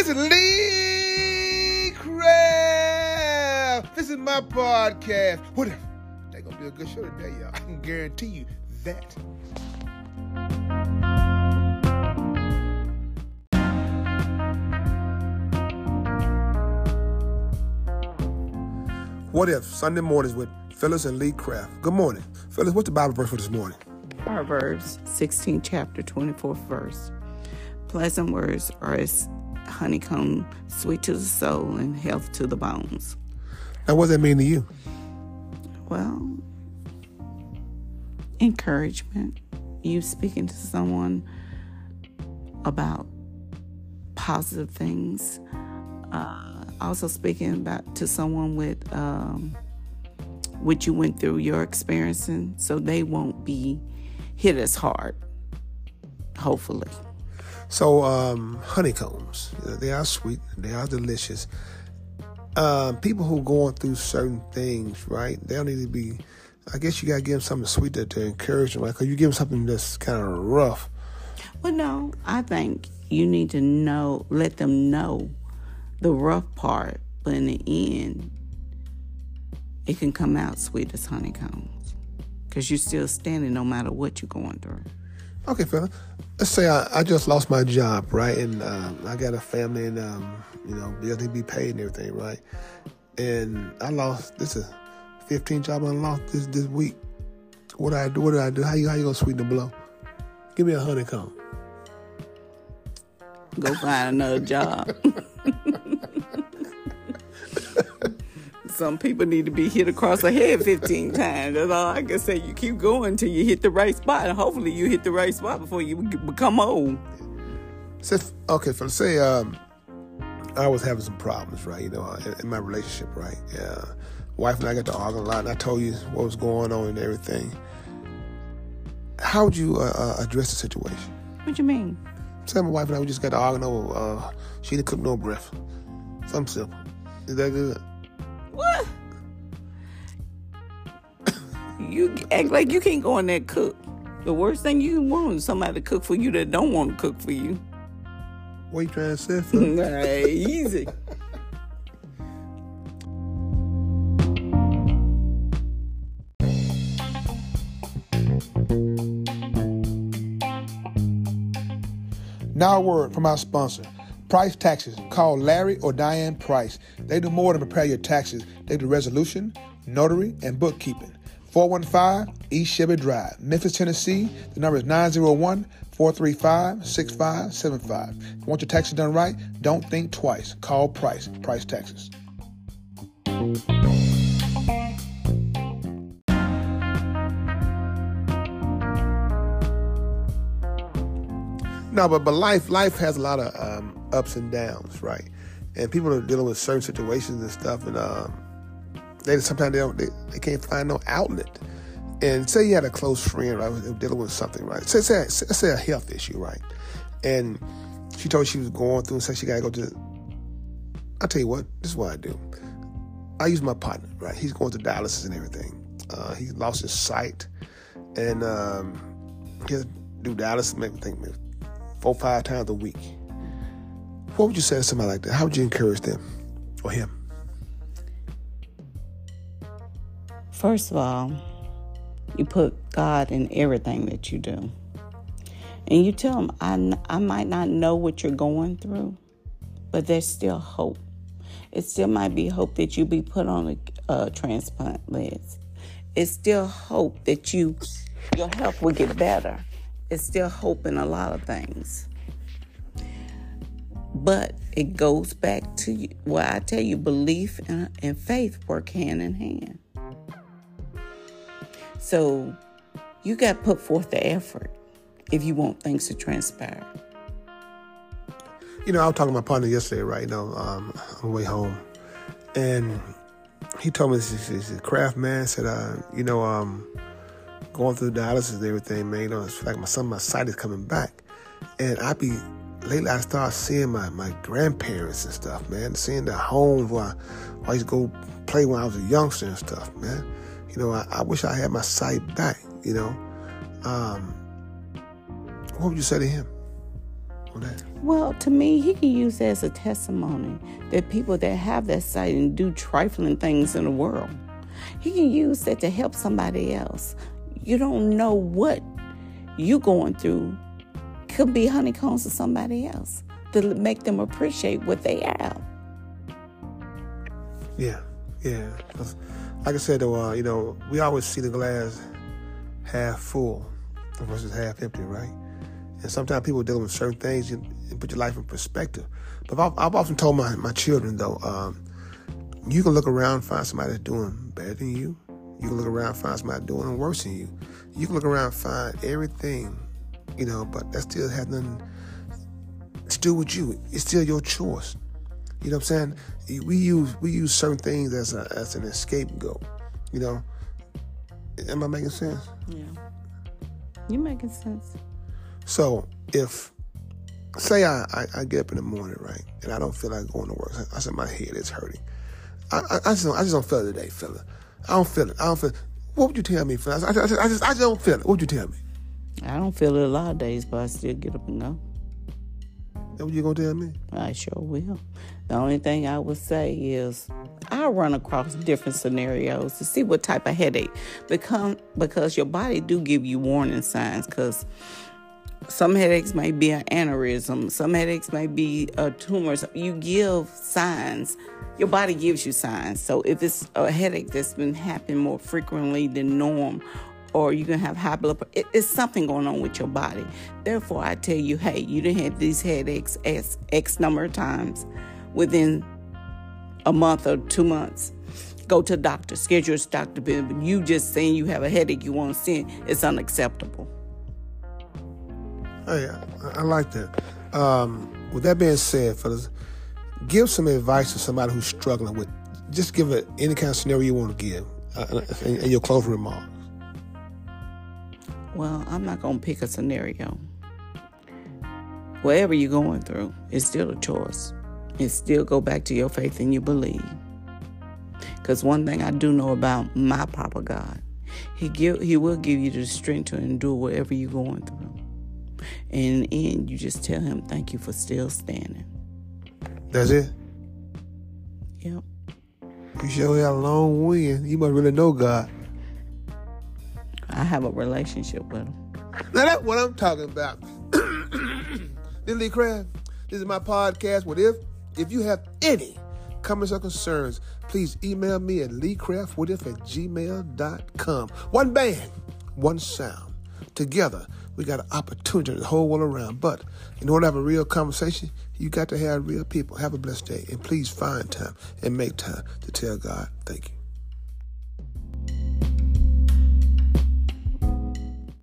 This is Lee Craft. This is my podcast. What if? They're gonna be a good show today, y'all. I can guarantee you that. What if Sunday mornings with Phyllis and Lee Craft? Good morning, Phyllis. What's the Bible verse for this morning? Proverbs 16, chapter 24th verse. Pleasant words are as honeycomb, sweet to the soul and health to the bones. Now, what does that mean to you? Well, encouragement. You speaking to someone about positive things. Uh, also speaking about to someone with um, what you went through, your experiencing, so they won't be hit as hard. Hopefully. So, um, honeycombs, they are sweet, they are delicious. Um, people who are going through certain things, right? They don't need to be. I guess you gotta give them something sweet to, to encourage them, right? Because you give them something that's kind of rough. Well, no, I think you need to know, let them know the rough part, but in the end, it can come out sweet as honeycombs because you're still standing no matter what you're going through. Okay, fella. Let's say I, I just lost my job, right? And um, I got a family, and um, you know, bills need to be paid and everything, right? And I lost. This is 15 job I lost this this week. What do I do? What do I do? How you how you gonna sweeten the blow? Give me a honeycomb. Go find another job. Some people need to be hit across the head 15 times. That's all I can say. You keep going till you hit the right spot, and hopefully you hit the right spot before you become old. So, okay, for say um, I was having some problems, right? You know, in, in my relationship, right? Yeah, wife and I got to argue a lot, and I told you what was going on and everything. How would you uh, uh, address the situation? What you mean? Say my wife and I we just got to argue over. Uh, she didn't cook no breath. Something simple. Is that good? What? you act like you can't go in there cook. The worst thing you want is somebody to cook for you that don't want to cook for you. What you trying to say? Phil? Hey, easy. Now a word from our sponsor. Price Taxes. Call Larry or Diane Price. They do more than prepare your taxes. They do resolution, notary, and bookkeeping. 415 East Chevy Drive, Memphis, Tennessee. The number is 901 435 6575. If you want your taxes done right, don't think twice. Call Price. Price Taxes. No, but but life life has a lot of um, ups and downs, right? And people are dealing with certain situations and stuff, and um, they sometimes they don't they, they can't find no outlet. And say you had a close friend, right, dealing with something, right? Say say say, a health issue, right? And she told she was going through and said she got to go to. I'll tell you what, this is what I do. I use my partner, right? He's going through dialysis and everything. Uh, he lost his sight, and um, he has to do dialysis. Maybe think four five times a week. What would you say to somebody like that? How would you encourage them or him? First of all, you put God in everything that you do. And you tell them, I, I might not know what you're going through, but there's still hope. It still might be hope that you be put on a uh, transplant list. It's still hope that you your health will get better. It's still hope in a lot of things. But it goes back to you. Well, I tell you, belief and, and faith work hand in hand. So you got to put forth the effort if you want things to transpire. You know, I was talking to my partner yesterday, right? Know, um, on the way home, and he told me this is a craft man said, uh, you know, um, going through dialysis and everything, man. You know, it's like my son, my sight is coming back, and I be lately. I start seeing my, my grandparents and stuff, man. Seeing the homes where I, where I used to go play when I was a youngster and stuff, man. You know, I, I wish I had my sight back. You know, um, what would you say to him? on that? Well, to me, he can use that as a testimony that people that have that sight and do trifling things in the world, he can use that to help somebody else. You don't know what you going through could be honeycombs to somebody else to make them appreciate what they have. Yeah, yeah. Like I said, though, uh, you know, we always see the glass half full versus half empty, right? And sometimes people deal with certain things and, put your life in perspective. But I've, I've often told my, my children, though, um, you can look around and find somebody that's doing better than you. You can look around and find somebody doing worse than you. You can look around and find everything, you know, but that still has nothing to do with you. It's still your choice. You know what I'm saying? We use we use certain things as a, as an scapegoat. You know, am I making sense? Yeah, you making sense. So if say I, I, I, get up in the morning, right, and I don't feel like going to work. I, said my head is hurting. I, I, I, just don't, I just don't feel it today, fella. I don't feel it. I don't feel. It. What would you tell me, fella? I, I, just, I just I just don't feel it. What would you tell me? I don't feel it a lot of days, but I still get up and go. That what you gonna tell me? I sure will. The only thing I would say is I run across different scenarios to see what type of headache become because your body do give you warning signs because some headaches might be an aneurysm, some headaches might be a tumor. You give signs. Your body gives you signs. So if it's a headache that's been happening more frequently than norm, or you're gonna have high blood pressure, it, it's something going on with your body. Therefore, I tell you, hey, you didn't have these headaches X, X number of times within a month or two months. Go to a doctor, schedule a doctor. But you just saying you have a headache you want to see, it's unacceptable. Hey, I, I like that. Um, with that being said, fellas, give some advice to somebody who's struggling with. Just give it any kind of scenario you want to give uh, in, your closing remarks. Well, I'm not to pick a scenario. Whatever you're going through, it's still a choice. It still go back to your faith and you believe. Because one thing I do know about my Papa God, He give He will give you the strength to endure whatever you're going through. And in you just tell him, thank you for still standing. That's it? Yep. You sure had a long win. You must really know God. I have a relationship with him. Now that's what I'm talking about. this Lee Craft. This is my podcast. What if? If you have any comments or concerns, please email me at leecraftwhatif at gmail.com. One band, one sound. Together, we got an opportunity to the whole world around. But in order to have a real conversation, you got to have real people. Have a blessed day. And please find time and make time to tell God thank you.